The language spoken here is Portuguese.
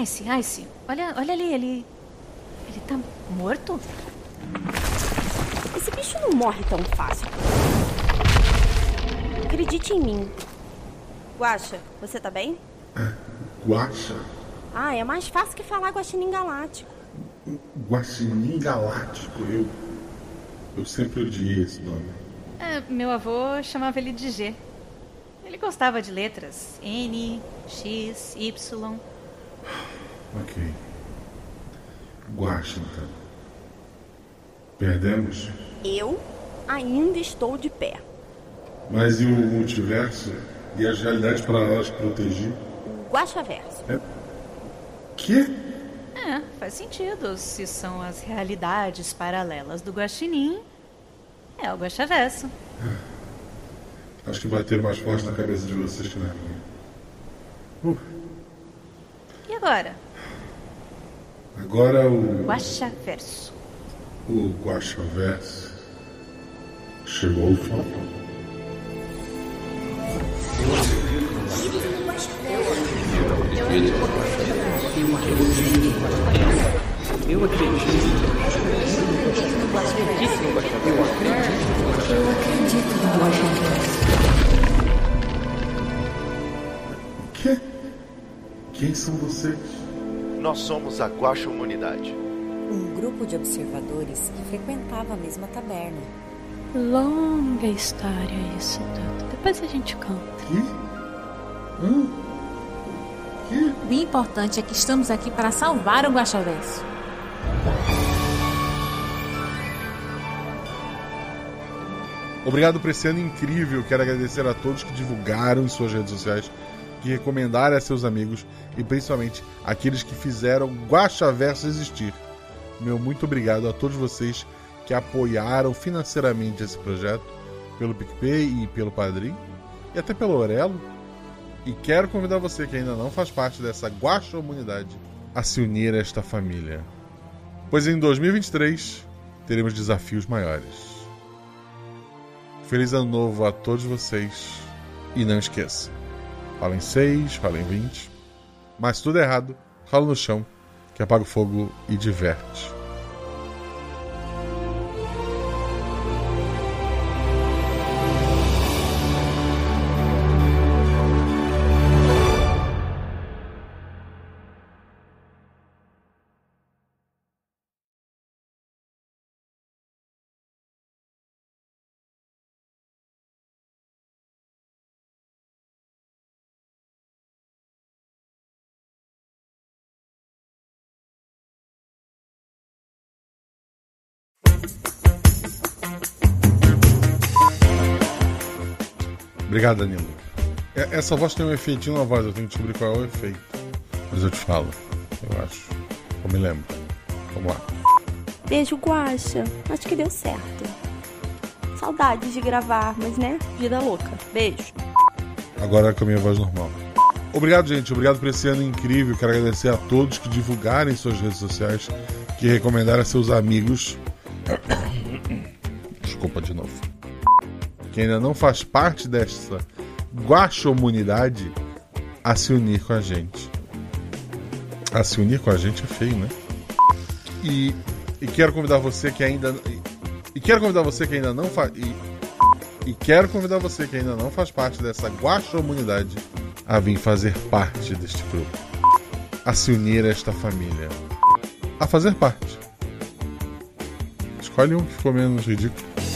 Ice, Ice, olha, olha ali, ele. Ele tá morto? Esse bicho não morre tão fácil. Acredite em mim. Guaxa, você tá bem? Guaxa? Ah, é mais fácil que falar guaxinim galáctico. Guaxinim galáctico? Eu. Eu sempre odiei esse nome. É, meu avô chamava ele de G. Ele gostava de letras. N, X, Y. Ok. Então. Perdemos? Eu ainda estou de pé. Mas e o multiverso? E as realidades paralelas que protegi? O Guaxaverso. É. Quê? É, faz sentido. Se são as realidades paralelas do Guaxinim, é o Guaxaverso. Acho que vai ter mais forte na cabeça de vocês que na minha. Uh, agora? agora o. Guaxaverso. O Guaxaverso. Chegou o Falcão. Eu acredito. Eu Quem são vocês? Nós somos a Guaxa Humanidade. Um grupo de observadores que frequentava a mesma taberna. Longa história isso tudo. Depois a gente conta. Que? Hã? Que? O importante é que estamos aqui para salvar o Guaxaverso. Obrigado por esse ano incrível. Quero agradecer a todos que divulgaram em suas redes sociais, que recomendaram a seus amigos e principalmente aqueles que fizeram Guaxaverso existir. Meu muito obrigado a todos vocês que apoiaram financeiramente esse projeto pelo PicPay e pelo Padrim e até pelo Orelo. E quero convidar você que ainda não faz parte dessa Guaxa Humanidade a se unir a esta família. Pois em 2023 teremos desafios maiores. Feliz ano novo a todos vocês. E não esqueça: fala em 6, fala em 20. Mas tudo errado, fala no chão, que apaga o fogo e diverte. Obrigado, Danilo. É- Essa voz tem um efeitinho na voz, eu tenho que descobrir qual é o efeito. Mas eu te falo, eu acho. Eu me lembro. Vamos lá. Beijo, Guaxa. Acho que deu certo. Saudades de gravar, mas né? Vida louca. Beijo. Agora com a minha voz normal. Obrigado, gente. Obrigado por esse ano incrível. Quero agradecer a todos que divulgaram em suas redes sociais, que recomendaram a seus amigos. Desculpa de novo. Que ainda não faz parte dessa guaxomunidade a se unir com a gente. A se unir com a gente é feio, né? E, e quero convidar você que ainda. E, e quero convidar você que ainda não faz. E, e quero convidar você que ainda não faz parte dessa guaxomunidade a vir fazer parte deste grupo. A se unir a esta família. A fazer parte. Escolhe um que ficou menos ridículo.